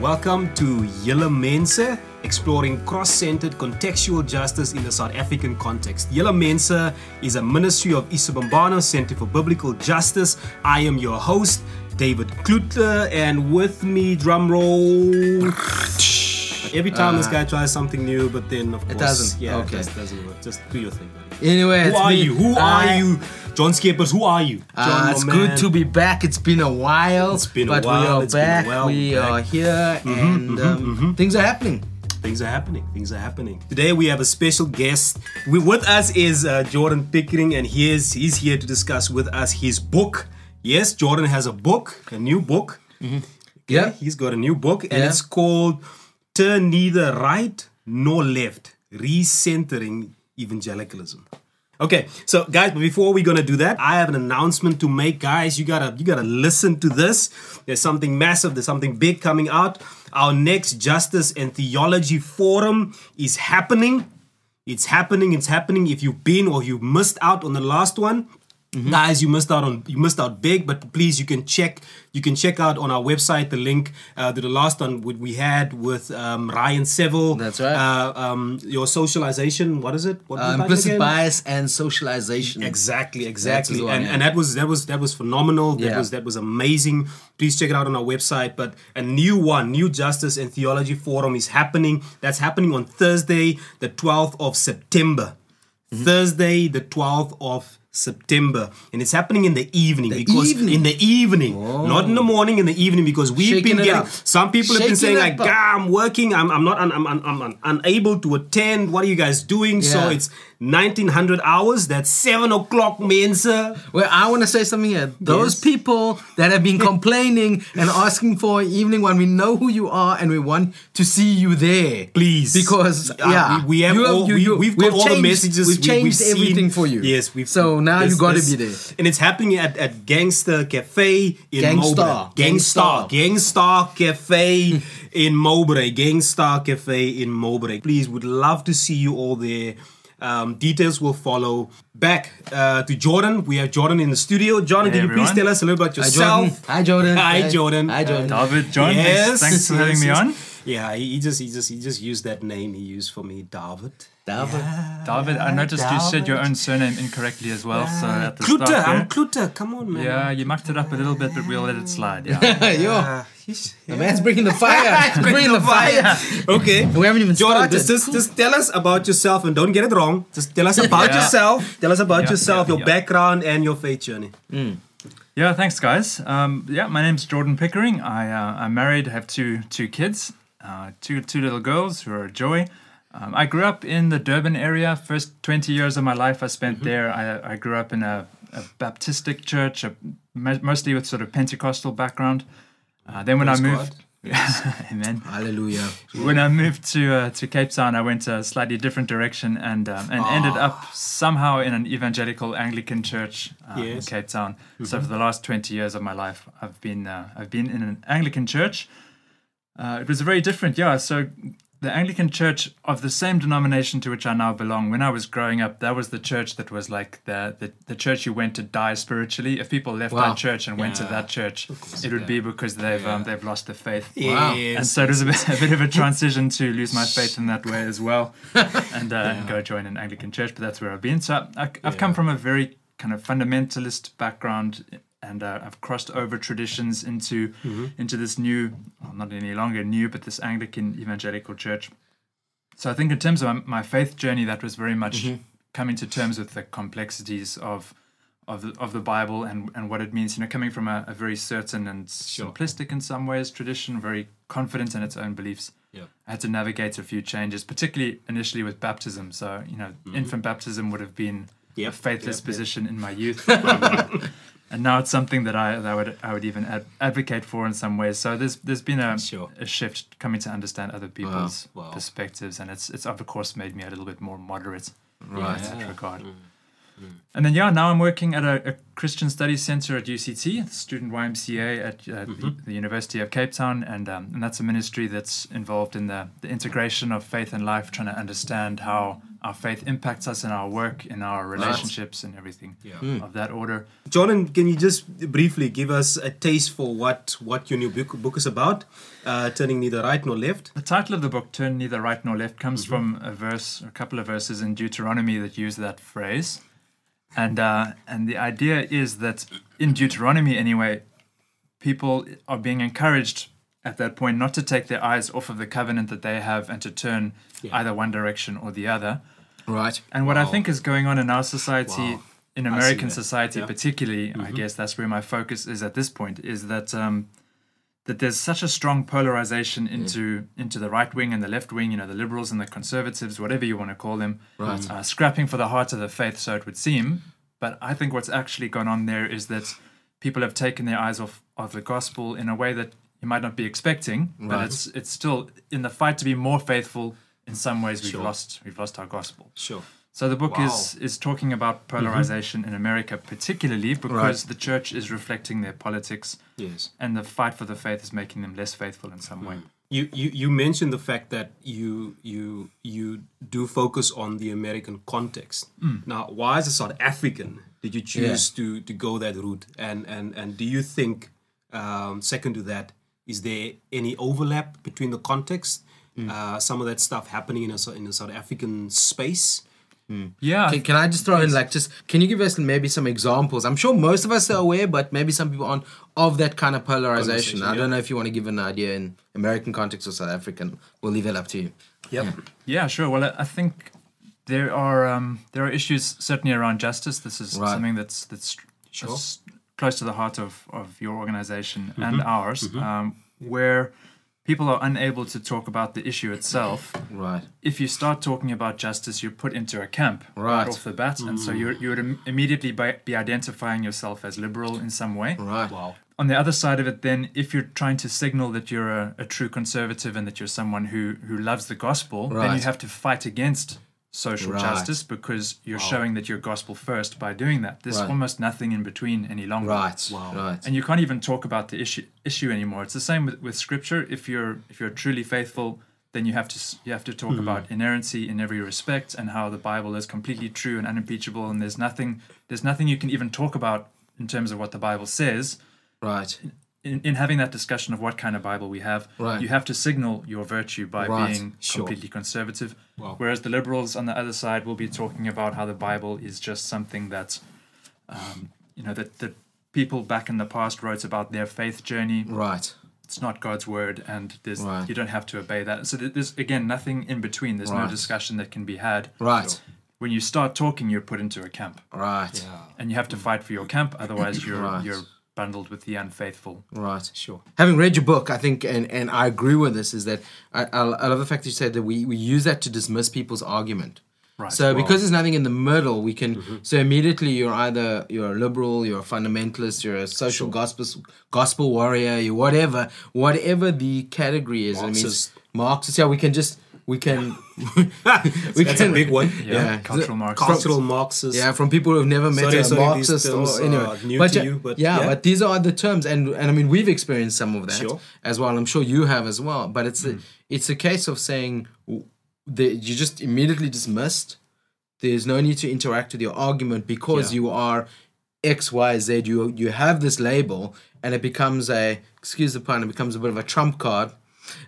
Welcome to Julle Mense, exploring cross-centered contextual justice in the South African context. Julle Mense is a ministry of Isiphambano Center for Biblical Justice. I am your host, David Klute, and with me, drum roll. Every time this ah. guy tries something new, but then of course, it doesn't. Yeah, Okay. it just doesn't work. Just do your thing, buddy. Anyway, Who are me. you? Who I- are you? John Skippers, who are you? John, Uh, it's man. good to be back. It's been a while. It's been a but while, we are it's been a back. while, we back. Mm-hmm, are here, and um, things are happening. Things are happening. Things are happening. Today we have a special guest. We, with us is uh, Jordan Pickering, and he is, he's here to discuss with us his book. Yes, Jordan has a book, a new book. Yeah. He's got a new book, and Yeah. it's called Turn Neither Right Nor Left Recentering Evangelicalism. Okay, so guys, before we're gonna do that, I have an announcement to make. Guys, you gotta you gotta listen to this. There's something massive, there's something big coming out. Our next Justice and Theology Forum is happening. It's happening, it's happening. If you've been or you missed out on the last one, guys you missed out on you missed out big but please you can check you can check out on our website the link uh, to the last one we- we had with um, ryan seville That's right. uh, um, your socialization what is it what Uh, implicit bias and socialization. Exactly, exactly, one, and yeah. and that was that was that was phenomenal. That Yeah. was that was amazing. Please check it out on our website. But a new one, new Justice and Theology Forum is happening. That's happening on Thursday, the twelfth of September. Mm-hmm. Thursday, the twelfth of September, and it's happening in the evening because evening? in the evening, not in the oh. morning, in the evening because we've Shaking been getting. up. Some people have been saying like, "God, I'm working. I'm, I'm not. I'm, I'm, I'm, I'm unable to attend. What are you guys doing?" So it's 1900 hours. That's seven o'clock, Mensa. Well, I want to say something here. Those Yes. people that have been complaining and asking for an evening one, we know who you are and we want to see you there. Please, Because, Uh, yeah. we, we have you all, we, we've got we've all the messages. We've we- changed seen. everything for you. Yes, we've. So now you got to be there. and it's happening at, at Gangster Cafe in Gangstar. Mowbray. Gangstar, Gangstar. Gangstar Cafe in Mowbray. Gangstar Cafe in Mowbray. Please, would love to see you all there. Um, details will follow. Back uh, to Jordan. We have Jordan in the studio. Jordan, Hey, can you please tell us a little about Hi, yourself? Jordan. Hi, Jordan. Hi, Jordan. Hi, Jordan. David, John, Yes, thanks, thanks for having yes, me yes. on. Yeah, he, he just he just he just used that name he used for me, David. David. David, I noticed you said your own surname incorrectly as well. So at the Klute, start I'm there, Klute. Come on, man. yeah, you mucked it up a little bit, but we'll let it slide. Yeah. Yo, Uh, the man's bringing the fire. He's bringing the fire. okay. We haven't even Jordan, started. just, just, just tell us about yourself and don't get it wrong. Just tell us about Yeah. yourself. Tell us about Yeah, yourself, yeah, your yeah. background, and your faith journey. Yeah, thanks, guys. Um, yeah, my name's Jordan Pickering. I uh, I'm married, have two two kids, uh, two two little girls who are a joy. Um, I grew up in the Durban area. First 20 years of my life I spent Mm-hmm. there. I, I grew up in a, a Baptistic church, a, mostly with sort of Pentecostal background. Uh, then when Praise I God. moved, amen. Hallelujah. When I moved to uh, to Cape Town, I went a slightly different direction and um, and ended up somehow in an evangelical Anglican church uh, in Cape Town. So for the last twenty years of my life, I've been uh, I've been in an Anglican church. Uh, it was very different, yeah. So the Anglican Church of the same denomination to which I now belong. When I was growing up, that was the church that was like the the, the church you went to die spiritually. If people left Wow. that church and went to that church, it would be because they've um, they've lost their faith. Wow. Yes. And so it was a bit, a bit of a transition to lose my faith in that way as well, and, uh, and go join an Anglican church. But that's where I've been. So I, I've come from a very kind of fundamentalist background, and uh, I've crossed over traditions into Mm-hmm. into this new, well, not any longer new, but this Anglican evangelical church. So I think in terms of my- my faith journey, that was very much Mm-hmm. coming to terms with the complexities of. Of the, of the Bible and, and what it means, you know, coming from a, a very certain and simplistic in some ways tradition, very confident in its own beliefs. Yeah. I had to navigate a few changes, particularly initially with baptism. So, you know, infant baptism would have been Mm-hmm. Yep, a faithless yep, yep. position in my youth. and now it's something that I, that I would I would even ad- advocate for in some ways. So there's there's been a, Sure. a shift coming to understand other people's Wow. perspectives, and it's it's of course made me a little bit more moderate Right. in that regard. Mm. And then yeah, now I'm working at a, a Christian Studies Center at UCT, the Student YMCA at uh, the, the University of Cape Town, and um, and that's a ministry that's involved in the, the integration of faith and life, trying to understand how our faith impacts us in our work, in our relationships, and everything Yeah. of that order. Jordan, can you just briefly give us a taste for what what your new book, book is about? Uh, turning neither right nor left. The title of the book, Turn Neither Right Nor Left, comes from a verse, a couple of verses in Deuteronomy that use that phrase. And, uh, and the idea is that in Deuteronomy, anyway, people are being encouraged at that point not to take their eyes off of the covenant that they have and to turn either one direction or the other. Right. And what I think is going on in our society, Wow. in American society Yeah. particularly, I guess that's where my focus is at this point, is that um, that there's such a strong polarization into into the right wing and the left wing, you know, the liberals and the conservatives, whatever you want to call them, Right. uh, scrapping for the heart of the faith, so it would seem. But I think what's actually gone on there is that people have taken their eyes off of the gospel in a way that you might not be expecting, but it's it's still in the fight to be more faithful. In some ways, we've Sure. lost we've lost our gospel. Sure. So the book Wow. is is talking about polarization in America, particularly because the church is reflecting their politics, Yes. and the fight for the faith is making them less faithful in some way. You, you you mentioned the fact that you you you do focus on the American context. Now, why as a South African did you choose to to go that route? And and and do you think, um, second to that, is there any overlap between the context? Uh, some of that stuff happening in a in a South African space. Yeah, Can, can I just throw in like just can you give us maybe some examples? I'm sure most of us are aware, but maybe some people aren't of that kind of polarization. Conversation, I yeah. don't know if you want to give an idea in American context or South African. We'll leave it up to you. Yep. yeah, sure. Well, I- I think there are um, there are issues certainly around justice. This is Right. something that's that's, Sure. that's close to the heart of, of your organization Mm-hmm. and ours, um, where people are unable to talk about the issue itself. Right. if you start talking about justice, you're put into a camp Right. off the bat, and so you you would im- immediately bi- be identifying yourself as liberal in some way. Right. Wow. On the other side of it, then, if you're trying to signal that you're a, a true conservative and that you're someone who who loves the gospel, then you have to fight against social Right. justice because you're showing that you're gospel first by doing that. There's Right. almost nothing in between any longer Right. Wow. Right. and you can't even talk about the issue issue anymore. It's the same with, with scripture. If you're if you're truly faithful, then you have to you have to talk hmm. about inerrancy in every respect and how the Bible is completely true and unimpeachable. And there's nothing there's nothing you can even talk about in terms of what the Bible says. Right. In, in having that discussion of what kind of Bible we have, Right. you have to signal your virtue by Right. being Sure. completely conservative. Wow. Whereas the liberals on the other side will be talking about how the Bible is just something that, um, you know, that that people back in the past wrote about their faith journey. Right. It's not God's word, and there's Right. you don't have to obey that. So there's again nothing in between. There's no discussion that can be had. Right. When you start talking, you're put into a camp, Right. Yeah. and you have to fight for your camp. Otherwise, you're Right. you're bundled with the unfaithful. Right. Sure. Having read your book, I think, and, and I agree with this, is that I, I, I love the fact that you said that we, we use that to dismiss people's argument. Right. So because there's nothing in the middle, we can. Mm-hmm. So immediately you're either you're a liberal, you're a fundamentalist, you're a social gospel gospel warrior, you whatever, whatever the category is. Marxist. I mean, Marxist. Yeah, we can just we can. we That's a big one. yeah, yeah. cultural Marxism. Cultural Marxist. Yeah, from people who've never met Sorry, a sorry, these Marxist terms or anyway. are new but to yeah, you, but yeah, yeah. but these are the terms, and and I mean we've experienced some of that Sure. as well. I'm sure you have as well. But it's a hmm. it's a case of saying that you just immediately dismissed. There's no need to interact with your argument because Yeah. you are X, Y, Z. You you have this label, and it becomes a excuse the pun. It becomes a bit of a trump card.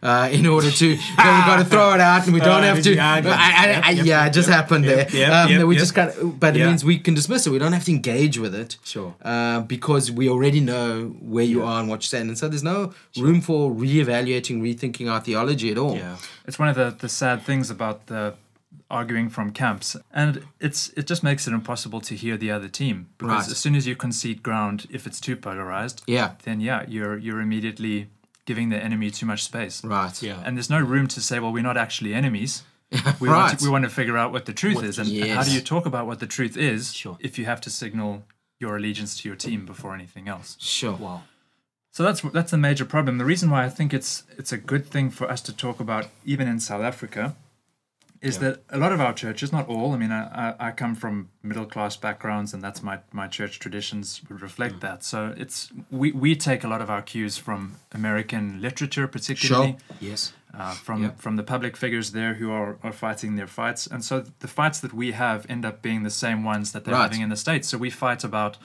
Uh, in order to, then we got to throw it out, and we don't Uh, have to. yeah, I, I got I, I. Yep, yeah, it just yep, happened yep, there. yep, um, yep, that we yep. just kind of, but it Yeah. means we can dismiss it. We don't have to engage with it. Sure. Uh, because we already know where you are and what you're saying, and so there's no room for reevaluating, rethinking our theology at all. Yeah. It's one of the, the sad things about the arguing from camps, and it's it just makes it impossible to hear the other team because Right. as soon as you concede ground, if it's too polarized, Yeah. then yeah, you're you're immediately giving the enemy too much space. Right. Yeah. And there's no room to say, well, we're not actually enemies. We, want to, we want to figure out what the truth is. And how do you talk about what the truth is Sure. if you have to signal your allegiance to your team before anything else? Sure. Wow. So that's that's a major problem. The reason why I think it's it's a good thing for us to talk about, even in South Africa, is that a lot of our churches, not all, I mean, I, I, I come from middle class backgrounds, and that's my, my church traditions would reflect that. So it's we, we take a lot of our cues from American literature, particularly. Yes. uh, from Yeah. from the public figures there who are, are fighting their fights. And so the fights that we have end up being the same ones that they're Right. having in the States. So we fight about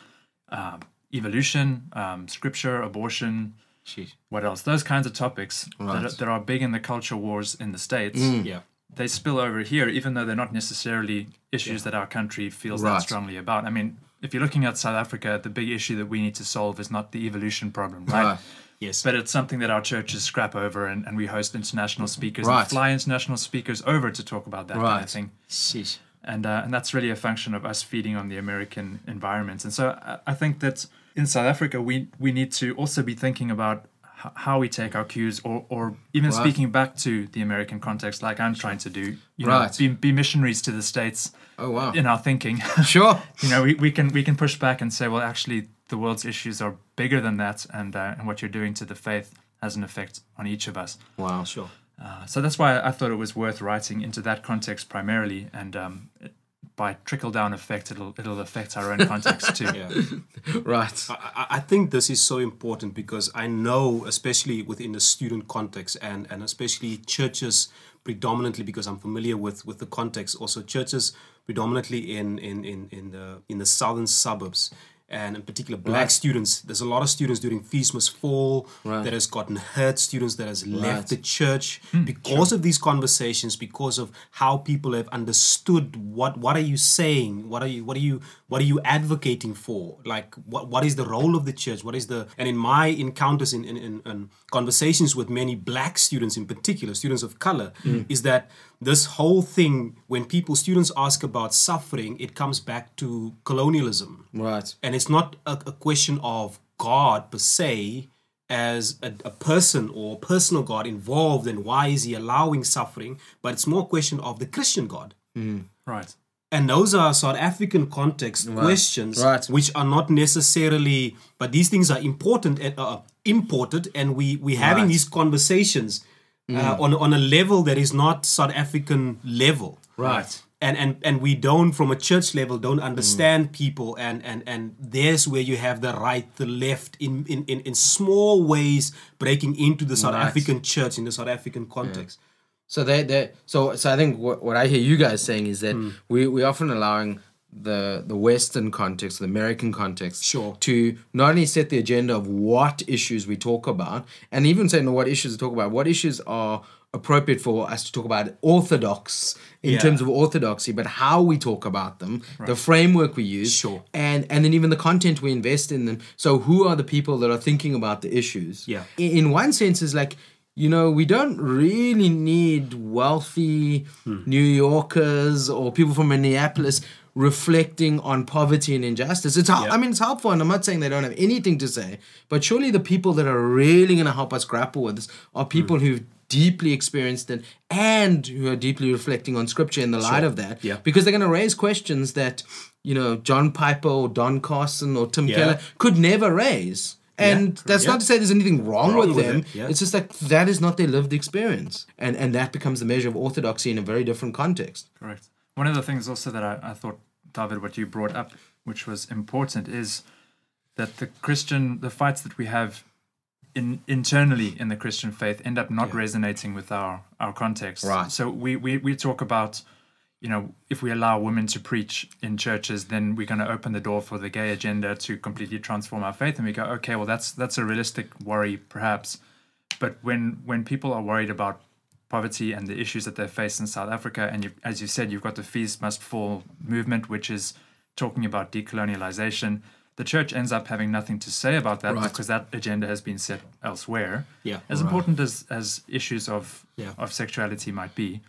um, evolution, um, scripture, abortion, Sheesh. what else? Those kinds of topics that, are, Right. Mm. that are big in the culture wars in the States. Yeah. They spill over here, even though they're not necessarily issues that our country feels Right. that strongly about. I mean, if you're looking at South Africa, the big issue that we need to solve is not the evolution problem, right? Right. Yes. But it's something that our churches scrap over, and, and we host international speakers Right. and fly international speakers over to talk about that kind of thing. Sheesh. And uh, and that's really a function of us feeding on the American environment. And so I, I think that in South Africa, we we need to also be thinking about h- how we take our cues, or or even Right. speaking back to the American context, like I'm trying to do. You know, be, be missionaries to the states Oh wow. in our thinking. Sure. you know, we, we can we can push back and say, well, actually, the world's issues are bigger than that, and uh, and what you're doing to the faith has an effect on each of us. Wow. Sure. Uh, so that's why I thought it was worth writing into that context primarily, and um, by trickle down effect, it'll it'll affect our own context too. Yeah. Right. I, I- I think this is so important because I know, especially within the student context and, and especially churches predominantly because I'm familiar with, with the context, also churches predominantly in, in, in, in the in the southern suburbs and in particular black Right. students. There's a lot of students during Fees Must Fall Right. that has gotten hurt, students that has Right. left the church hmm. because of these conversations, because of how people have understood what what are you saying, what are you what are you what are you advocating for? Like what what is the role of the church? What is the and in my encounters in in, in, in conversations with many black students in particular, students of color, is that this whole thing when people students ask about suffering, it comes back to colonialism Right. and it's not a, a question of God per se as a, a person or personal God involved and why is he allowing suffering, but it's more a question of the Christian God. Right. And those are South African context questions, Right. which are not necessarily, but these things are important and uh, imported, and we we having Right. these conversations uh, mm. on on a level that is not South African level Right. and and and we don't from a church level don't understand mm. people and and and there's where you have the right the left in in in, in small ways breaking into the south Right. african church in the south african context So they they so so I think what, what I hear you guys saying is that hmm. we we often allowing the the Western context, the American context, Sure. to not only set the agenda of what issues we talk about, and even saying what issues to talk about, what issues are appropriate for us to talk about orthodox in Yeah. terms of orthodoxy, but how we talk about them, the framework we use, Sure. and and then even the content we invest in them. So who are the people that are thinking about the issues? Yeah. in, in one sense is like you know we don't really need wealthy Hmm. new yorkers or people from minneapolis reflecting on poverty and injustice it's Yeah. i mean it's helpful and i'm not saying they don't have anything to say but surely the people that are really going to help us grapple with this are Hmm. people who've deeply experienced it and who are deeply reflecting on scripture in the light of that Yeah. because they're going to raise questions that you know john piper or don carson or tim Yeah. keller could never raise and that's yeah. not to say there's anything wrong, Wrong with with them. it. It's just that that is not their lived experience, and and that becomes the measure of orthodoxy in a very different context. Correct. One of the things also that I, I thought, David, what you brought up, which was important, is that the Christian, the fights that we have in internally in the Christian faith end up not resonating with our our context. Right. So we we we talk about, you know, if we allow women to preach in churches, then we're going to open the door for the gay agenda to completely transform our faith. And we go, okay, well, that's that's a realistic worry, perhaps. But when when people are worried about poverty and the issues that they face in South Africa, and you, as you said, you've got the Fees Must Fall movement, which is talking about decolonialization. The church ends up having nothing to say about that Right. because that agenda has been set elsewhere. Yeah. As important as, as issues of Yeah. of sexuality might be,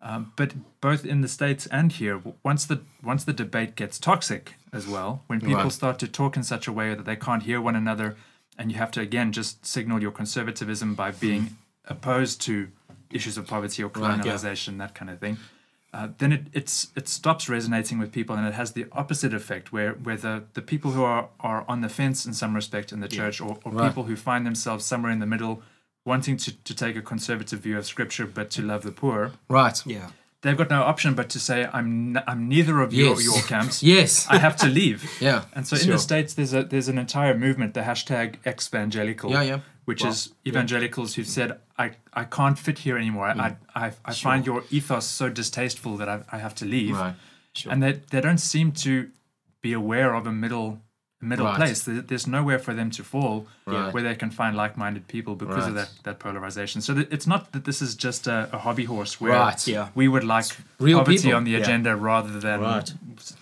um, but both in the states and here, once the once the debate gets toxic as well, when people Right. start to talk in such a way that they can't hear one another, and you have to again just signal your conservatism by being opposed to issues of poverty or Right, yeah. colonialization, that kind of thing. Uh, then it it's it stops resonating with people, and it has the opposite effect, where where the, the people who are, are on the fence in some respect in the church, or, or Right. people who find themselves somewhere in the middle, wanting to, to take a conservative view of scripture but to love the poor, Right. yeah they've got no option but to say, I'm n- I'm neither of your Yes. your camps. Yes. I have to leave. Yeah, And so in the states, there's a there's an entire movement, the hashtag evangelical, Yeah, yeah. which is evangelicals who've said, I, I can't fit here anymore. I Mm. I, I, I find your ethos so distasteful that I, I have to leave. Right. Sure. And they they don't seem to be aware of a middle middle Right. place. There's nowhere for them to fall Right. where they can find like-minded people because of that, that polarization. So that it's not that this is just a, a hobby horse where Right. Yeah. we would like real poverty people. on the Yeah. agenda rather than Right.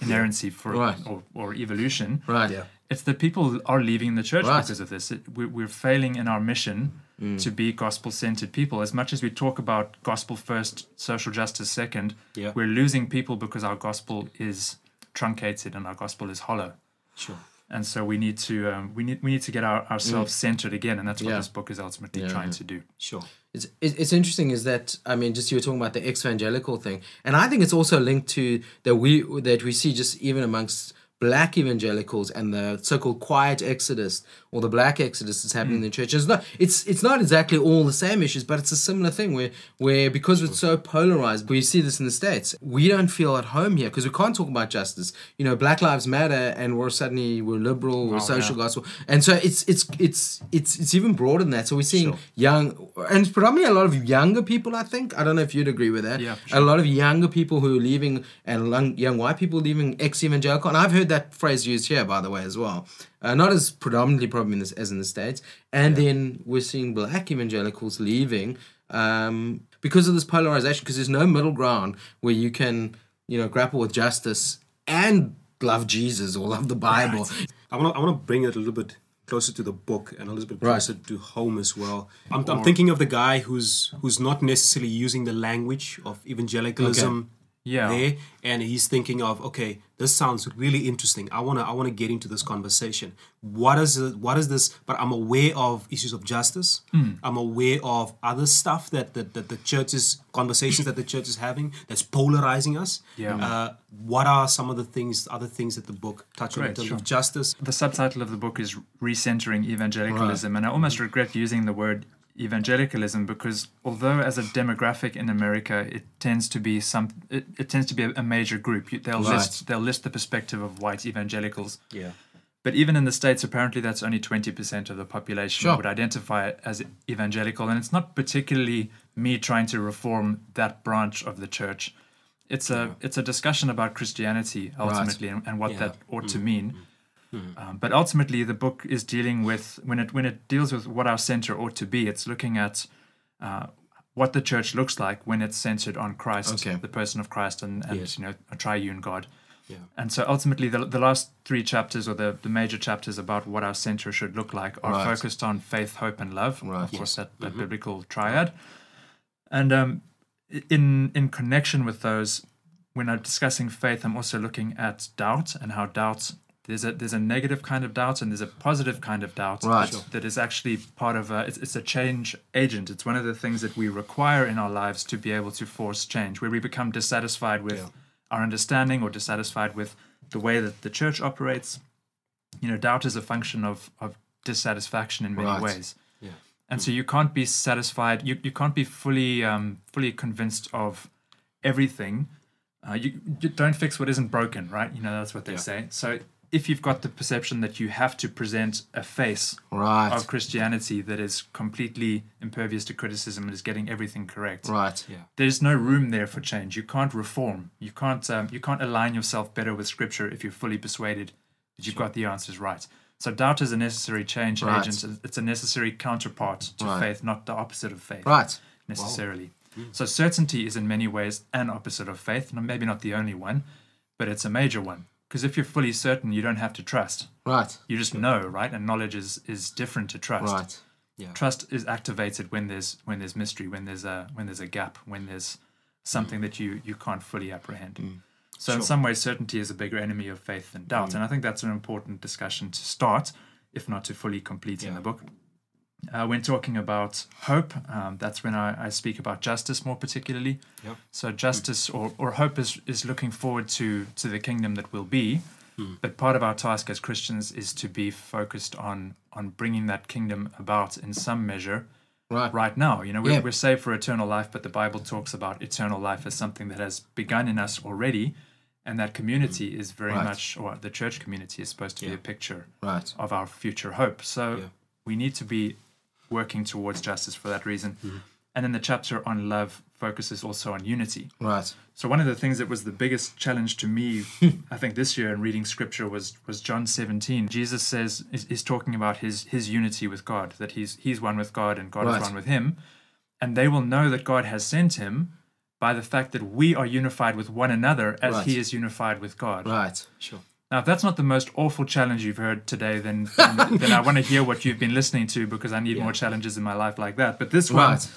inerrancy for Right. or, or evolution. Right. Yeah. It's that people are leaving the church Right. because of this. It, we, we're failing in our mission Mm. to be gospel centered people. As much as we talk about gospel first, social justice second, Yeah. we're losing people because our gospel is truncated and our gospel is hollow. Sure. And so we need to um, we need we need to get our, ourselves centered again, and that's what Mm. Yeah. this book is ultimately Yeah, trying yeah. to do. Sure. It's, it's interesting is that I mean just you were talking about the evangelical thing and I think it's also linked to that we that we see just even amongst black evangelicals and the so-called quiet exodus or the black exodus that's happening in the hmm. church. It's not it's it's not exactly all the same issues but it's a similar thing where where because it's so polarized we see this in the states we don't feel at home here because we can't talk about justice. You know black lives matter and we're suddenly we're liberal we're Oh, social yeah. gospel. And so it's it's it's it's it's even broader than that. So we're seeing Sure. young and it's predominantly a lot of younger people i think. I don't know if you'd agree with that. Yeah, for a lot of younger people who are leaving and young, young white people leaving ex-evangelical. And i've heard that phrase used here by the way as well uh, not as predominantly probably in this, as in the states and then we're seeing black evangelicals leaving um, because of this polarization because there's no middle ground where you can you know grapple with justice and love jesus or love the bible I want to I want to bring it a little bit closer to the book and a little bit Right. closer to home as well. I'm, I'm thinking of the guy who's who's not necessarily using the language of evangelicalism Yeah. there, and he's thinking of okay, this sounds really interesting. I wanna I wanna get into this conversation. What is it, what is this? But I'm aware of issues of justice. Hmm. I'm aware of other stuff that, that that the church is conversations that the church is having that's polarizing us. Yeah. Uh, what are some of the things, other things that the book touch on in terms sure. of justice? The subtitle of the book is Recentering Evangelicalism, and I almost regret using the word evangelicalism because although as a demographic in America it tends to be some it, it tends to be a, a major group. They'll Right. list they'll list the perspective of white evangelicals. Yeah. but even in the states apparently that's only 20% of the population Sure. would identify as evangelical. And it's not particularly me trying to reform that branch of the church. It's a it's a discussion about Christianity ultimately and, and what Yeah. that ought to mm. mean mm. Um, but ultimately, the book is dealing with when it when it deals with what our center ought to be. It's looking at uh, what the church looks like when it's centered on Christ, Okay. the person of Christ, and, and Yes. you know a triune God. Yeah. And so ultimately, the, the last three chapters or the, the major chapters about what our center should look like are Right. focused on faith, hope, and love. Right. Of course, that, that biblical triad. And um, in in connection with those, when I'm discussing faith, I'm also looking at doubt and how doubt there's a there's a negative kind of doubt and there's a positive kind of doubt Right. that- is actually part of a it's, it's a change agent. It's one of the things that we require in our lives to be able to force change, where we become dissatisfied with Yeah. our understanding or dissatisfied with the way that the church operates. You know, doubt is a function of of dissatisfaction in many Right. ways. Yeah. And so you can't be satisfied. You, you can't be fully um, fully convinced of everything. Uh, you, you don't fix what isn't broken, right? You know that's what they Yeah. say. So if you've got the perception that you have to present a face right of Christianity that is completely impervious to criticism and is getting everything correct, right Yeah. there's no room there for change. You can't reform. You can't um, you can't align yourself better with Scripture if you're fully persuaded that you've got the answers right. So doubt is a necessary change Right. agent. It's a necessary counterpart to Right. faith, not the opposite of faith right necessarily. So certainty is in many ways an opposite of faith. Maybe not the only one, but it's a major one. Because if you're fully certain, you don't have to trust. right You just know, right? And knowledge is is different to trust. right Yeah. Trust is activated when there's when there's mystery, when there's a when there's a gap, when there's something mm. that you you can't fully apprehend. Mm. So in some ways, certainty is a bigger enemy of faith than doubt, mm. and I think that's an important discussion to start, if not to fully complete in the book. Uh, when talking about hope, um, that's when I, I speak about justice more particularly. Yep. So justice or, or hope is, is looking forward to, to the kingdom that will be. Hmm. But part of our task as Christians is to be focused on on bringing that kingdom about in some measure Right. right now. You know, we're, Yeah. we're saved for eternal life, but the Bible talks about eternal life as something that has begun in us already. And that community is very Right. much, or the church community is supposed to be a picture Right. of our future hope. So Yeah. we need to be working towards justice for that reason. Mm-hmm. And then the chapter on love focuses also on unity. Right. So one of the things that was the biggest challenge to me, I think this year in reading scripture was was John 17. Jesus says is, is talking about his his unity with God, that he's he's one with God and God Right. is one with him, and they will know that God has sent him by the fact that we are unified with one another as Right. he is unified with God. Right. Sure. Now, if that's not the most awful challenge you've heard today, then then, then I want to hear what you've been listening to because I need more challenges in my life like that. But this one, Right.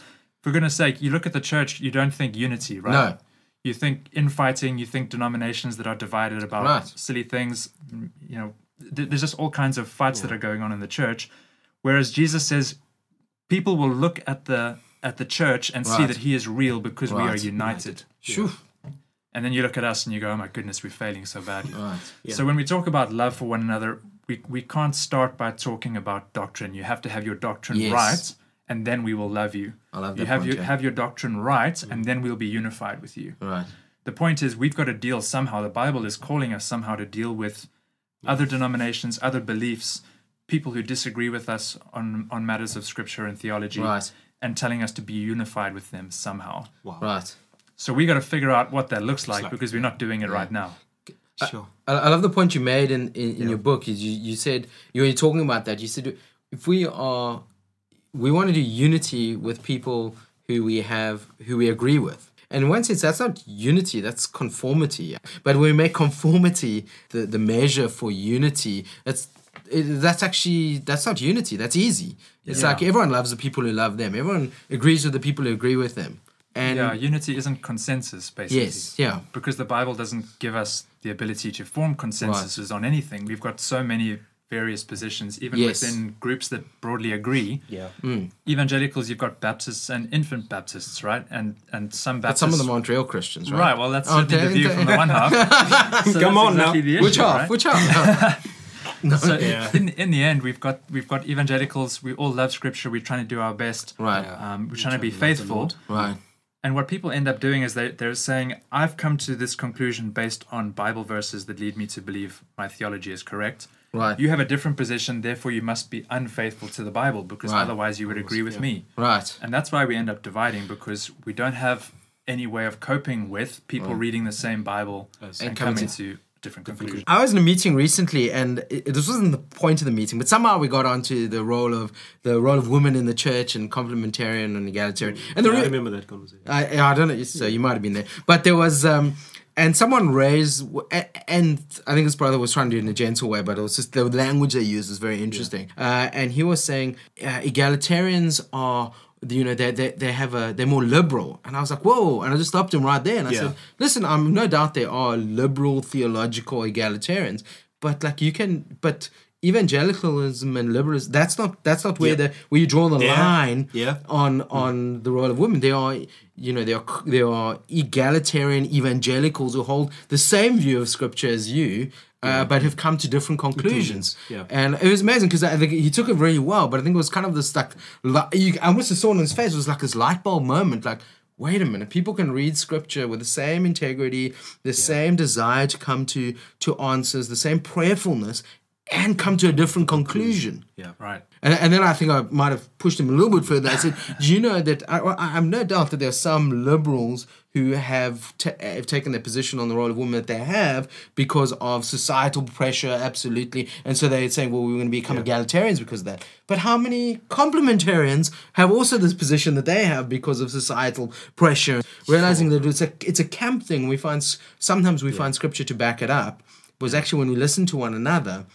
for goodness sake, you look at the church, you don't think unity, right? No. You think infighting, you think denominations that are divided about Right. silly things. mm, You know, th- there's just all kinds of fights that are going on in the church. Whereas Jesus says, people will look at the at the church and see that He is real because we are Right. united. Shoo. And then you look at us and you go, "Oh my goodness, we're failing so badly." Right. So when we talk about love for one another, we, we can't start by talking about doctrine. You have to have your doctrine Yes. right, and then we will love you. I love you that have point, your yeah. Mm. have your doctrine right, and then we'll be unified with you. Right. The point is, we've got to deal somehow. The Bible is calling us somehow to deal with other denominations, other beliefs, people who disagree with us on on matters of scripture and theology, Right. and telling us to be unified with them somehow. Wow. Right. So we got to figure out what that looks like like- because we're not doing it right now. Sure. I, I love the point you made in, in, in your book. Is you, you said you were talking about that. You said if we are, we want to do unity with people who we have who we agree with. And in one sense, that's not unity, that's conformity. But when we make conformity the, the measure for unity, that's it, that's actually that's not unity. That's easy. It's Yeah. like everyone loves the people who love them. Everyone agrees with the people who agree with them. And yeah, unity isn't consensus, basically. yes, yeah, because the Bible doesn't give us the ability to form consensuses on anything. We've got so many various positions, even Yes. within groups that broadly agree. Yeah. Evangelicals, you've got Baptists and infant Baptists, right? And and some Baptists. but some of them aren't real Christians, right? Right. Well, that's Aren't certainly the they? view from the one half. So Come on now. exactly the issue, Which half? right? Which half? So Yeah. in in the end, we've got we've got evangelicals. We all love Scripture. We're trying to do our best. right, Um, we're trying to be faithful. Right, And what people end up doing is they, they're saying, I've come to this conclusion based on Bible verses that lead me to believe my theology is correct. right, You have a different position, therefore you must be unfaithful to the Bible because Right. otherwise you would agree with yeah. me. right. And that's why we end up dividing because we don't have any way of coping with people mm. reading the same Bible and, And coming coming to- to different conclusions. I was in a meeting recently, and it, this wasn't the point of the meeting, but somehow we got onto the role of the role of women in the church and complementarian and egalitarian. And the Yeah, I remember that conversation. I, I don't know, so you might have been there, but there was, um, and someone raised, and I think his brother was trying to do it in a gentle way, but it was just the language they used was very interesting. Uh, and he was saying uh, egalitarians are. You know they, they they have a they're more liberal, and I was like, whoa! And I just stopped him right there, and I Yeah. said, listen, I'm no doubt there are liberal theological egalitarians, but like you can, but evangelicalism and liberalism that's not that's not where Yeah. the where you draw the Yeah. line Yeah. on mm. on the role of women. There are you know there are there are egalitarian evangelicals who hold the same view of scripture as you. Uh, but have come to different conclusions, Yeah. and it was amazing because I think he took it really well. But I think it was kind of this like, li- you, I almost saw it in his face. It was like this light bulb moment. Like, wait a minute, people can read scripture with the same integrity, the same desire to come to to answers, the same prayerfulness, and come to a different conclusion. Yeah. Right. And, and then I think I might have pushed him a little bit further. I said, "Do you know that I, I'm no doubt that there are some liberals who have, ta have taken their position on the role of women that they have because of societal pressure, absolutely. And so they're saying, well, we're going to become egalitarians because of that. But how many complementarians have also this position that they have because of societal pressure, realizing that it's a it's a camp thing. We find sometimes we find scripture to back it up. Was actually when we listen to one another,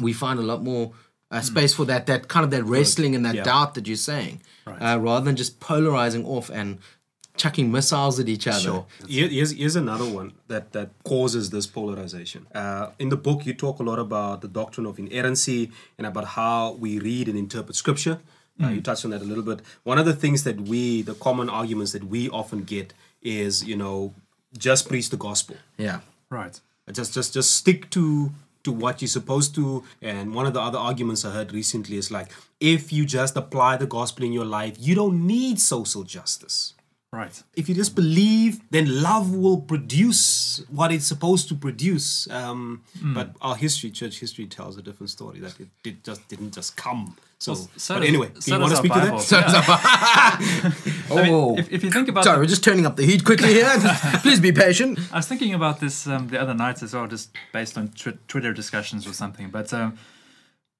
we find a lot more uh, space for that that kind of that wrestling and that Yeah. doubt that you're saying, uh, rather than just polarizing off and chucking missiles at each other. Sure. Here's, here's another one that, that causes this polarization. Uh, in the book, you talk a lot about the doctrine of inerrancy and about how we read and interpret scripture. Uh, you touched on that a little bit. One of the things that we, the common arguments that we often get is, you know, just preach the gospel. Yeah, Right. Just, just, just stick to to what you're supposed to. And one of the other arguments I heard recently is like, if you just apply the gospel in your life, you don't need social justice. Right. If you just believe, then love will produce what it's supposed to produce. Um, But our history, church history, tells a different story. That it, it just didn't just come. So, so but does- anyway, do you want to speak Bible. to that? I mean, Oh. if, if you think about Sorry, the- we're just turning up the heat quickly here. Please be patient. I was thinking about this um, the other night as well, just based on tw- Twitter discussions or something. But um,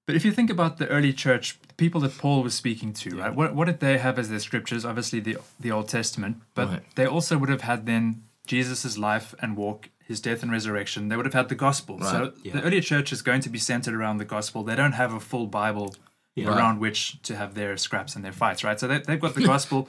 but if you think about the early church, the people that Paul was speaking to, right? What what did they have as their scriptures? Obviously, the the Old Testament, but Right. they also would have had then Jesus' life and walk, his death and resurrection. They would have had the gospel. So yeah. the early church is going to be centered around the gospel. They don't have a full Bible around which to have their scraps and their fights, right? So they, they've got the gospel.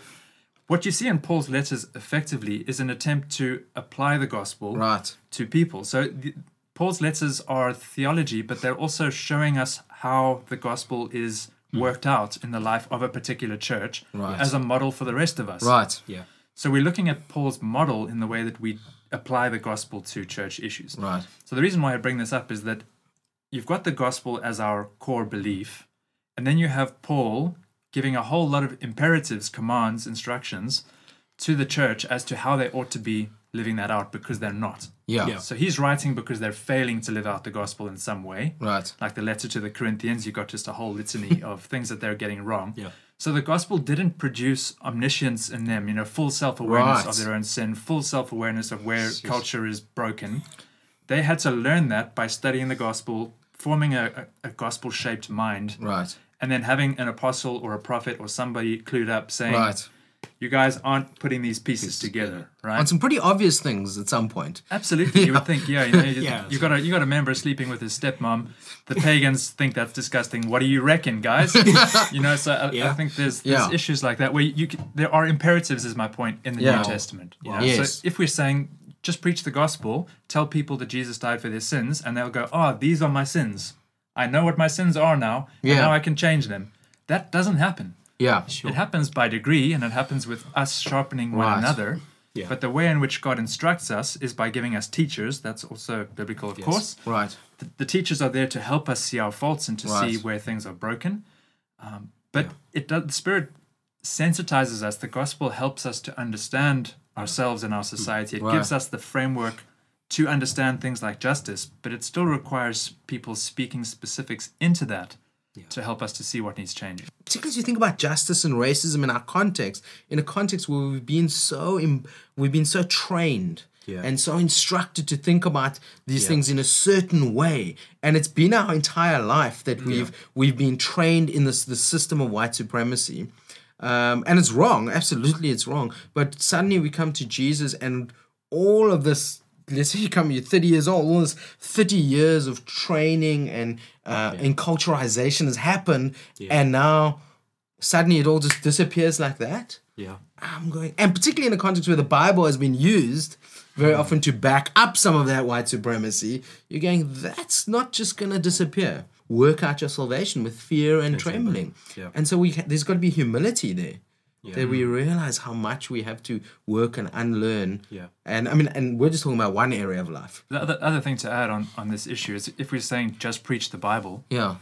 What you see in Paul's letters effectively is an attempt to apply the gospel Right. to people. So the, Paul's letters are theology, but they're also showing us how the gospel is hmm. worked out in the life of a particular church Right. as a model for the rest of us. Right. Yeah. So we're looking at Paul's model in the way that we apply the gospel to church issues. Right. So the reason why I bring this up is that you've got the gospel as our core belief, and then you have Paul giving a whole lot of imperatives, commands, instructions to the church as to how they ought to be living that out because they're not. Yeah. Yeah. So he's writing because they're failing to live out the gospel in some way. Right. Like the letter to the Corinthians, you've got just a whole litany of things that they're getting wrong. Yeah. So the gospel didn't produce omniscience in them, you know, full self awareness Right. of their own sin, full self awareness of where culture is broken. They had to learn that by studying the gospel, forming a, a, a gospel shaped mind, Right. and then having an apostle or a prophet or somebody clued up saying, Right. You guys aren't putting these pieces together, right? On some pretty obvious things at some point. Absolutely, you would think, yeah, you know, you, Yeah. you got a you got a member sleeping with his stepmom. The pagans think that's disgusting. What do you reckon, guys? you know, so I, I think there's there's Yeah. issues like that where you can, there are imperatives, is my point in the Yeah. New Testament. you know? Yes. So if we're saying just preach the gospel, tell people that Jesus died for their sins, and they'll go, oh, these are my sins. I know what my sins are now, and now I can change them. That doesn't happen. Yeah. It happens by degree, and it happens with us sharpening one Right. another. Yeah. But the way in which God instructs us is by giving us teachers. That's also biblical, of course. Right. The, the teachers are there to help us see our faults and to see where things are broken. Um, but it does, the Spirit sensitizes us. The gospel helps us to understand ourselves and our society. It Right. gives us the framework to understand things like justice, but it still requires people speaking specifics into that to help us to see what needs changing. particularly as you think about justice and racism in our context, in a context where we've been so Im- we've been so trained Yeah. and so instructed to think about these things in a certain way, and it's been our entire life that we've we've been trained in this the system of white supremacy, um, and it's wrong. Absolutely, it's wrong. But suddenly we come to Jesus, and all of this. Let's say you come, you're 30 years old, all this 30 years of training and uh, enculturization has happened, and now suddenly it all just disappears like that. Yeah. I'm going, and particularly in a context where the Bible has been used very often to back up some of that white supremacy, you're going, that's not just going to disappear. Work out your salvation with fear and trembling. Yeah. And so we ha- there's got to be humility there. Yeah. That we mm. realize how much we have to work and unlearn. Yeah. And I mean, and we're just talking about one area of life. The other, other thing to add on, on this issue is if we're saying just preach the Bible, Yeah.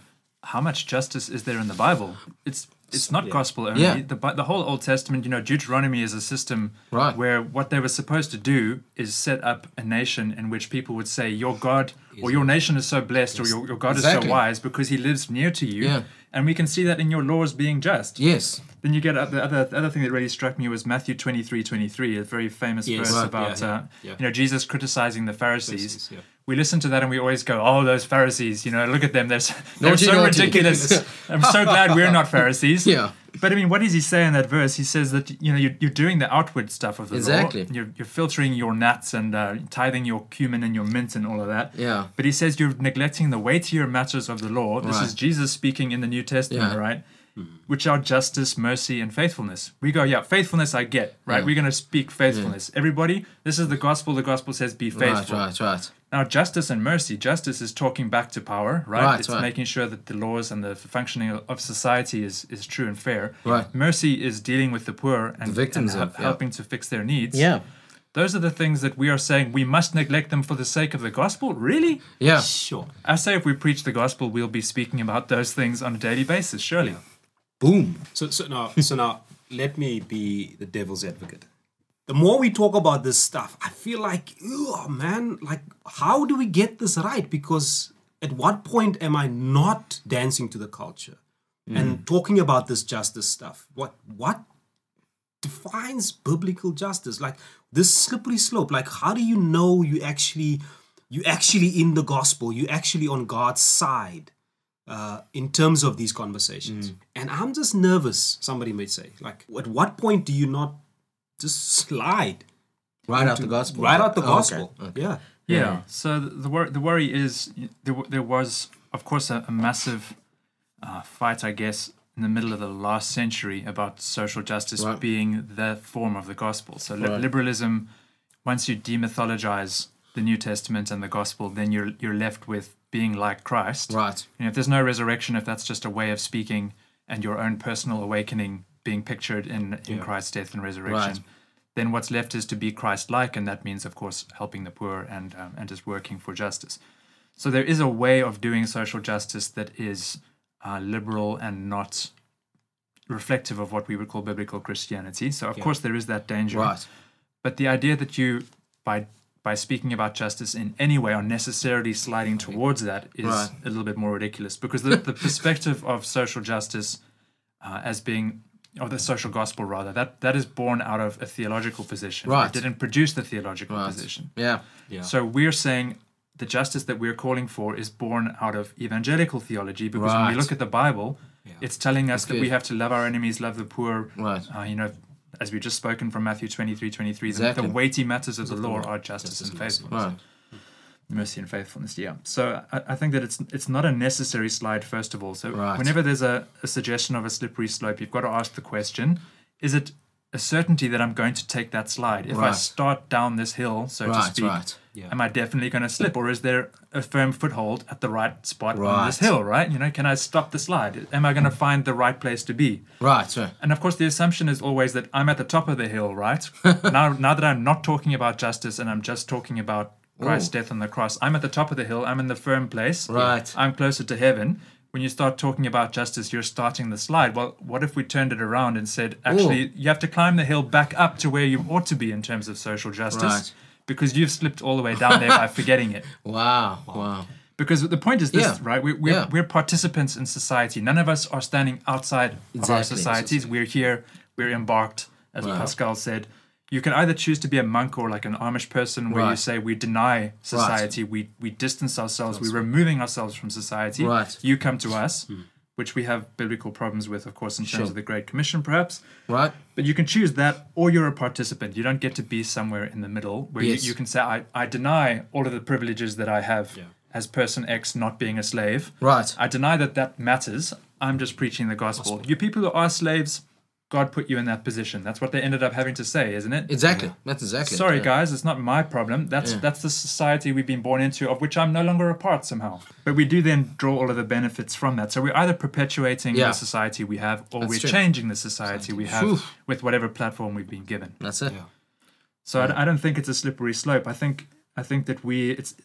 how much justice is there in the Bible? It's it's not gospel only. Yeah. The the whole Old Testament, you know, Deuteronomy is a system Right. where what they were supposed to do is set up a nation in which people would say, "Your God or your nation is so blessed, or your, your God is so wise because He lives near to you." Yeah. And we can see that in your laws being just. Yes. Then you get the other the other thing that really struck me was Matthew 23, 23, a very famous Yes. verse Right, about yeah, yeah, uh, yeah. you know Jesus criticizing the Pharisees. Pharisees, yeah. We listen to that and we always go, "Oh, those Pharisees! You know, look at them. They're, s- they're Naughty, so naughty." ridiculous. I'm so glad we're not Pharisees." Yeah. But I mean, what does he say in that verse? He says that you know you're, you're doing the outward stuff of the Exactly. law. You're, you're filtering your nuts and uh, tithing your cumin and your mint and all of that. Yeah. But he says you're neglecting the weightier matters of the law. This Right. is Jesus speaking in the New Testament, Yeah. right? Which are justice, mercy, and faithfulness. We go, yeah, faithfulness I get, right? Yeah. We're going to speak faithfulness. Everybody, this is the gospel. The gospel says be faithful. Right, right, right. Now, justice and mercy. Justice is talking back to power, right? Right, it's right. making sure that the laws and the functioning of society is, is true and fair. Right. Mercy is dealing with the poor and, victims and of, yeah. helping to fix their needs. Yeah. those are the things that we are saying we must neglect them for the sake of the gospel. Really? Yeah. Sure. I say if we preach the gospel, we'll be speaking about those things on a daily basis. Surely. Boom. So so now so now let me be the devil's advocate. The more we talk about this stuff, I feel like, oh man, like how do we get this right? Because at what point am I not dancing to the culture and talking about this justice stuff? What what defines biblical justice? Like this slippery slope. Like how do you know you actually you actually in the gospel? You actually on God's side? uh, in terms of these conversations. And I'm just nervous, somebody may say. Like, at what point do you not just slide Right out the gospel. right out the Oh, okay. gospel? Okay. Yeah. Yeah. So the the, wor- the worry is there, w- there was, of course, a, a massive uh, fight, I guess, in the middle of the last century about social justice Right. being the form of the gospel. So li- Right. liberalism, once you demythologize the New Testament and the gospel, then you're you're left with being like Christ. Right. You know, if there's no resurrection, if that's just a way of speaking and your own personal awakening being pictured in, in Yeah. Christ's death and resurrection, Right. then what's left is to be Christ-like, and that means, of course, helping the poor and um, and just working for justice. So there is a way of doing social justice that is uh, liberal and not reflective of what we would call biblical Christianity. So of Yeah. course there is that danger. Right. But the idea that you by by speaking about justice in any way are necessarily sliding towards that is Right. a little bit more ridiculous because the, the perspective of social justice uh, as being or the social gospel rather that that is born out of a theological position Right. it didn't produce the theological Right. position Yeah. Yeah. so we're saying the justice that we're calling for is born out of evangelical theology because when we look at the bible Yeah. it's telling us That's that good. we have to love our enemies love the poor Right. uh, you know, as we've just spoken from Matthew 23, 23, the- Exactly. the weighty matters of the law are justice Justice and and faithfulness. Right. Mercy and faithfulness, yeah. So I, I think that it's it's not a necessary slide, first of all. So Right. whenever there's a, a suggestion of a slippery slope, you've got to ask the question is it a certainty that I'm going to take that slide? If I start down this hill, so to speak, Right. Yeah. am I definitely going to slip, or is there a firm foothold at the right spot on this hill? Right? You know, can I stop the slide? Am I going to find the right place to be? Right. Right. And of course, the assumption is always that I'm at the top of the hill, right? now, now that I'm not talking about justice and I'm just talking about Christ's death on the cross, I'm at the top of the hill. I'm in the firm place. Right. I'm closer to heaven. When you start talking about justice, you're starting the slide. Well, what if we turned it around and said, actually, you have to climb the hill back up to where you ought to be in terms of social justice? Right. Because you've slipped all the way down there by forgetting it. Wow. Wow. Because the point is this, Yeah. right? We, we're, Yeah. we're participants in society. None of us are standing outside of our Exactly. societies. We're here, we're embarked, as Wow. Pascal said. You can either choose to be a monk or like an Amish person where you say we deny society, we, we distance ourselves, we're removing ourselves from society. Right. Hmm. You come to us, which we have biblical problems with, of course, in terms Sure. of the Great Commission, perhaps. Right. But you can choose that, or you're a participant. You don't get to be somewhere in the middle where Yes. you, you can say, I, I deny all of the privileges that I have Yeah. as person X not being a slave. Right. I deny that that matters. I'm just preaching the gospel. You people who are slaves, God put you in that position. That's what they ended up having to say, isn't it? Exactly. That's exactly. it, Sorry, yeah. guys, it's not my problem. That's Yeah. that's the society we've been born into, of which I'm no longer a part somehow. But we do then draw all of the benefits from that. So we're either perpetuating Yeah. the society we have, or That's we're true. changing the society we have Phew. with whatever platform we've been given. That's it. Yeah. So I, I don't think it's a slippery slope. I think I think that we it's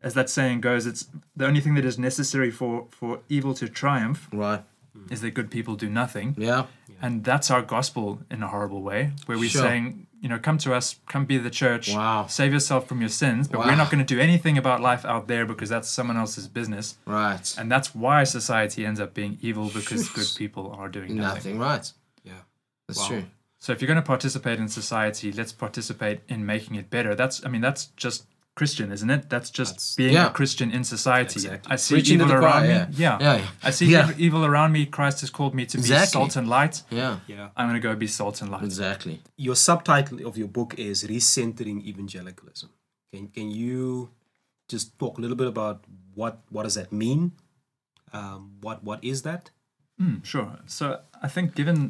as that saying goes, it's the only thing that is necessary for for evil to triumph Right. is that good people do nothing. Yeah. And that's our gospel in a horrible way, where we're Sure. saying, you know, come to us, come be the church, Wow. save yourself from your sins, but Wow. we're not going to do anything about life out there because that's someone else's business. Right. And that's why society ends up being evil because good people are doing nothing. Nothing. Right. Yeah. That's Wow. true. So if you're going to participate in society, let's participate in making it better. That's, I mean, that's just Christian, isn't it? That's just That's- being Yeah. a Christian in society. Exactly. I see Preaching evil the around choir, me. yeah. Yeah. Yeah, yeah. I see Yeah. evil, evil around me. Christ has called me to Exactly. be salt and light. Yeah. Yeah. I'm going to go be salt and light. Exactly. Your subtitle of your book is Recentering Evangelicalism. Can, can you just talk a little bit about what, what does that mean? Um, what What is that? Mm, sure. So I think given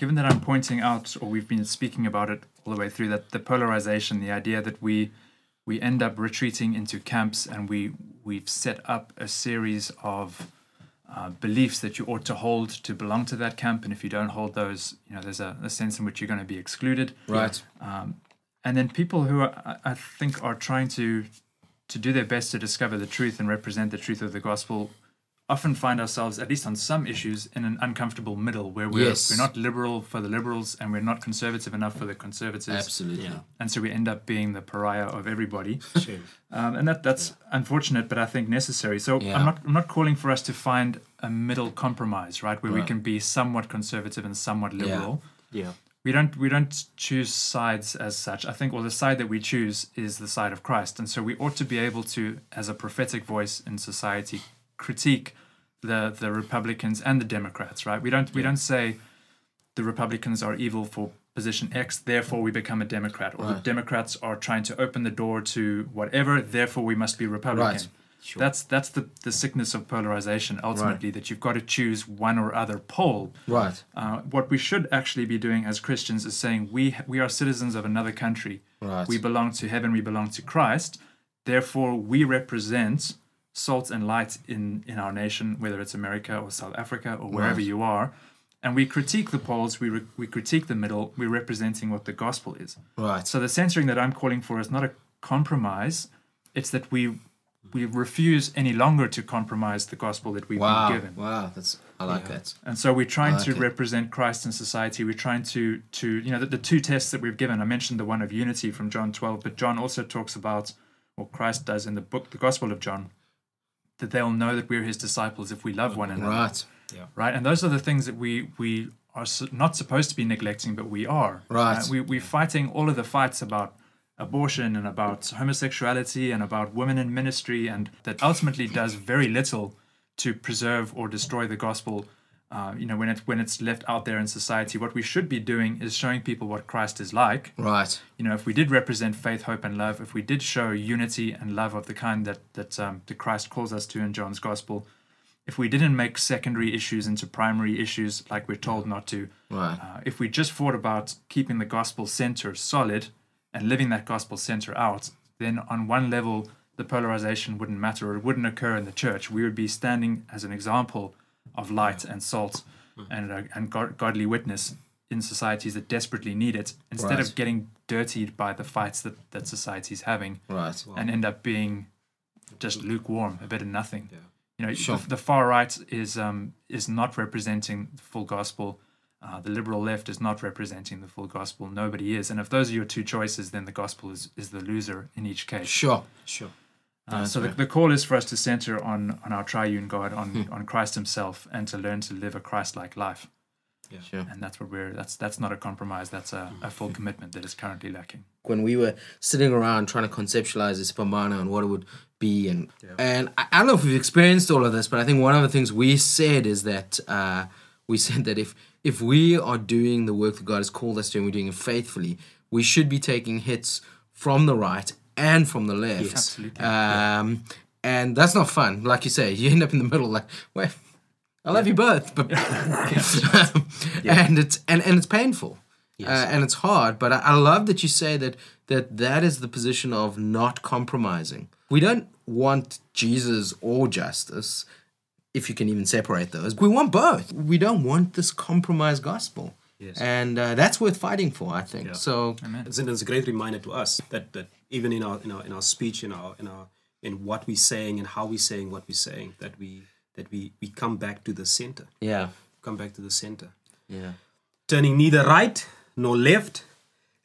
given that I'm pointing out, or we've been speaking about it all the way through, that the polarization, the idea that we we end up retreating into camps and we we've set up a series of uh, beliefs that you ought to hold to belong to that camp, and if you don't hold those, you know, there's a, a sense in which you're going to be excluded. Right. Um, and then people who are, I I think are trying to to do their best to discover the truth and represent the truth of the gospel often find ourselves at least on some issues in an uncomfortable middle where we're, Yes. we're not liberal for the liberals and we're not conservative enough for the conservatives Absolutely. Yeah. and so we end up being the pariah of everybody Shame. um, and that that's unfortunate but i think necessary so Yeah. i'm not i'm not calling for us to find a middle compromise right where we can be somewhat conservative and somewhat liberal Yeah. we don't we don't choose sides as such. I think well the side that we choose is the side of Christ, and so we ought to be able to, as a prophetic voice in society, critique the the Republicans and the Democrats. Right? We don't we don't say the Republicans are evil for position X, therefore we become a Democrat, or the Democrats are trying to open the door to whatever, therefore we must be Republican. Right. Sure. That's that's the, the sickness of polarization ultimately that you've got to choose one or other pole Right. uh, what we should actually be doing as Christians is saying we we are citizens of another country. Right. We belong to heaven. We belong to Christ. Therefore, we represent salt and light in in our nation, whether it's America or South Africa or wherever Right. you are. And we critique the poles. We re- we critique the middle. We're representing what the gospel is. Right. So the censoring that I'm calling for is not a compromise. It's that we we refuse any longer to compromise the gospel that we've Wow. been given. Wow. That's I like Yeah. that. And so we're trying I to it. represent Christ in society. We're trying to to you know the, the two tests that we've given. I mentioned the one of unity from John 12, but John also talks about, what Christ does in the book, the Gospel of John, that they'll know that we're His disciples if we love one another. Right. Yeah. Right. And those are the things that we we are not supposed to be neglecting, but we are. Right. Uh, we we're fighting all of the fights about abortion and about homosexuality and about women in ministry, and that ultimately does very little to preserve or destroy the gospel. Uh, you know, when it when it's left out there in society, what we should be doing is showing people what Christ is like. Right. You know, if we did represent faith, hope, and love, if we did show unity and love of the kind that that um, that Christ calls us to in John's gospel, if we didn't make secondary issues into primary issues like we're told not to, Right. uh, if we just thought about keeping the gospel center solid and living that gospel center out, then on one level, the polarization wouldn't matter or it wouldn't occur in the church. We would be standing as an example of light and salt and, uh, and god- godly witness in societies that desperately need it instead Right. of getting dirtied by the fights that, that society's having Right. and end up being just lukewarm, a bit of nothing. Yeah. You know, Sure. the, the far right is um, is not representing the full gospel. Uh, the liberal left is not representing the full gospel. Nobody is. And if those are your two choices, then the gospel is, is the loser in each case. Sure. Sure. Uh, so the, the call is for us to center on on our triune God, on Hmm. on Christ Himself, and to learn to live a Christ-like life. Sure. And that's what we're. That's that's not a compromise. That's a, a full commitment that is currently lacking. when we were sitting around trying to conceptualize Isiphambano and what it would be and and I, I don't know if we've experienced all of this, but I think one of the things we said is that uh, we said that if if we are doing the work that God has called us to and we're doing it faithfully, we should be taking hits from the right and from the left. Yes. Absolutely. Um, and that's not fun. Like you say, you end up in the middle like, well, I love you both, but and it's and, and it's painful. Uh, and it's hard, but I, I love that you say that that that is the position of not compromising. We don't want Jesus or justice, if you can even separate those. We want both. We don't want this compromised gospel, Yes. and uh, that's worth fighting for. I think Yeah. so. It's, it's a great reminder to us that, that even in our in our in our speech, in our in our in what we're saying and how we're saying what we're saying, that we that we we come back to the center. Yeah, Come back to the center. yeah. Turning neither right nor left.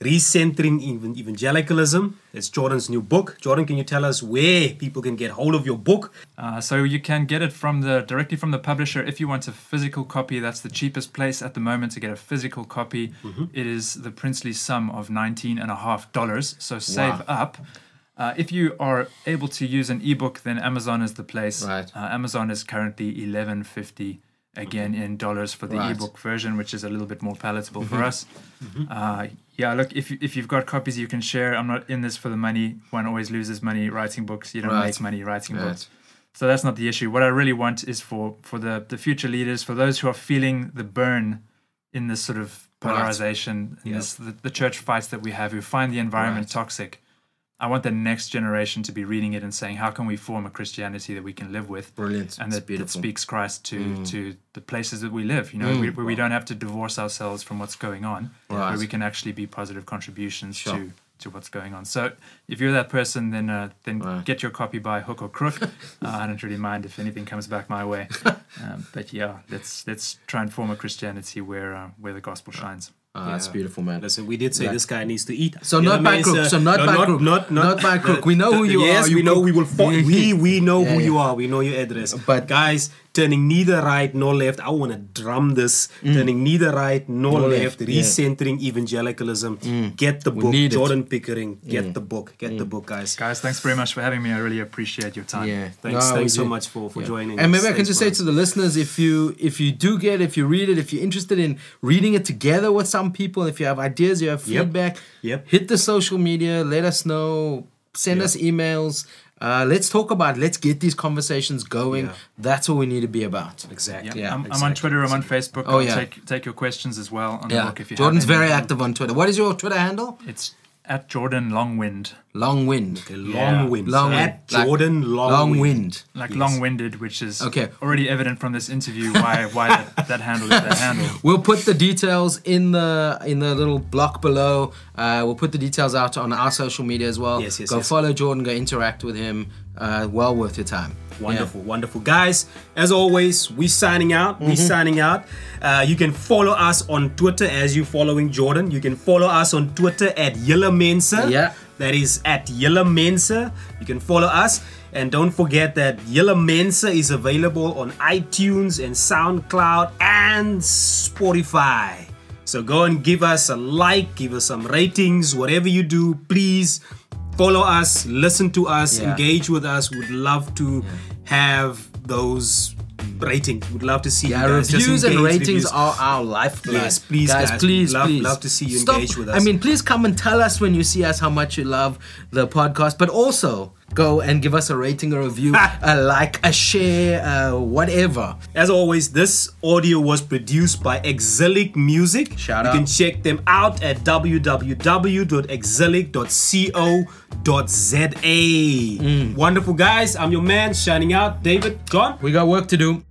Recentering evangelicalism. It's Jordan's new book. Jordan, can you tell us where people can get hold of your book? Uh, so you can get it from the directly from the publisher. If you want a physical copy, that's the cheapest place at the moment to get a physical copy. It is the princely sum of nineteen and a half dollars. So save Wow. up. Uh, if you are able to use an ebook, then Amazon is the place. Right. Uh, Amazon is currently eleven fifty again in dollars for the Right. ebook version, which is a little bit more palatable for us. Uh, yeah, look, if you, if you've got copies you can share, I'm not in this for the money. One always loses money writing books. You don't Right. make money writing Right. books. So that's not the issue. What I really want is for for the the future leaders, for those who are feeling the burn in this sort of polarization, in this the, the church fights that we have, who find the environment toxic. I want the next generation to be reading it and saying, "How can we form a Christianity that we can live with?" Brilliant. and that, that. Mm. speaks Christ to to the places that we live. You know, we, where we don't have to divorce ourselves from what's going on, where we can actually be positive contributions Sure. to to what's going on. So if you're that person, then uh, then Wow. get your copy by hook or crook. uh, I don't really mind if anything comes back my way. Um, but yeah, let's let's try and form a Christianity where uh, where the gospel shines. Ah, that's beautiful, man. Listen, we did say this guy needs to eat. So You not I by mean? crook. So not no, by not, crook. Not, not, Not by crook. We know who you yes, are. You we know cook. we will. Fo- we we know Yeah, who yeah. you are. We know your address. But- guys, turning neither right nor left. I want to drum this. Mm. Turning neither right nor Nor left. left, yeah. Recentering evangelicalism. Mm. Get the We book. need it. Jordan Pickering. Get mm. the book. Get the book, guys. Guys, thanks very much for having me. I really appreciate your time. Yeah. Thanks. No, thanks so do. much for for Yeah. joining. And us. maybe I can Thanks, just say man. to the listeners, if you if you do get, if you read it, if you're interested in reading it together with some people, if you have ideas, you have Yep. feedback, Yep. hit the social media, let us know, send Yep. us emails. Uh, let's talk about. Let's get these conversations going. Yeah. That's all we need to be about. exactly. Yeah, I'm, I'm on. Twitter. I'm on Facebook. Oh, I'll yeah. take take your questions as well on the Yeah, book if you Jordan's have very active on Twitter. What is your Twitter handle? It's at Jordan Longwind, Long Wind. Okay, long wind. Long At wind. Like- Jordan long, Long wind. Wind. like Yes. long-winded, which is Okay. already evident from this interview why why that, that handle is that handle. We'll put the details in the in the little block below. Uh, we'll put the details out on our social media as well. Yes, yes, Go yes. follow Jordan. Go interact with him. Uh, well worth your time. Wonderful, wonderful. Guys, as always, we signing out. We Mm-hmm. signing out. Uh, you can follow us on Twitter as you following Jordan. You can follow us on Twitter at Yilla Mensa. Yeah. That is at Yilla Mensa. You can follow us. And don't forget that Yilla Mensa is available on iTunes and SoundCloud and Spotify. So go and give us a like, give us some ratings, whatever you do, please follow us, listen to us, Yeah. engage with us. We'd love to have those ratings. We'd love to see Yeah, you guys. Reviews and ratings reviews. are our lifeblood. Yes, please, guys, guys. please, Love- please. love to see you Stop- engage with us. I mean, please come and tell us when you see us how much you love the podcast, but also go and give us a rating, a review, a like, a share, uh, whatever. As always, this audio was produced by Exilic Music. Shout out. you out. can check them out at www.exilic.co.za. Mm. Wonderful guys. I'm your man, shining out. David, John. We got work to do.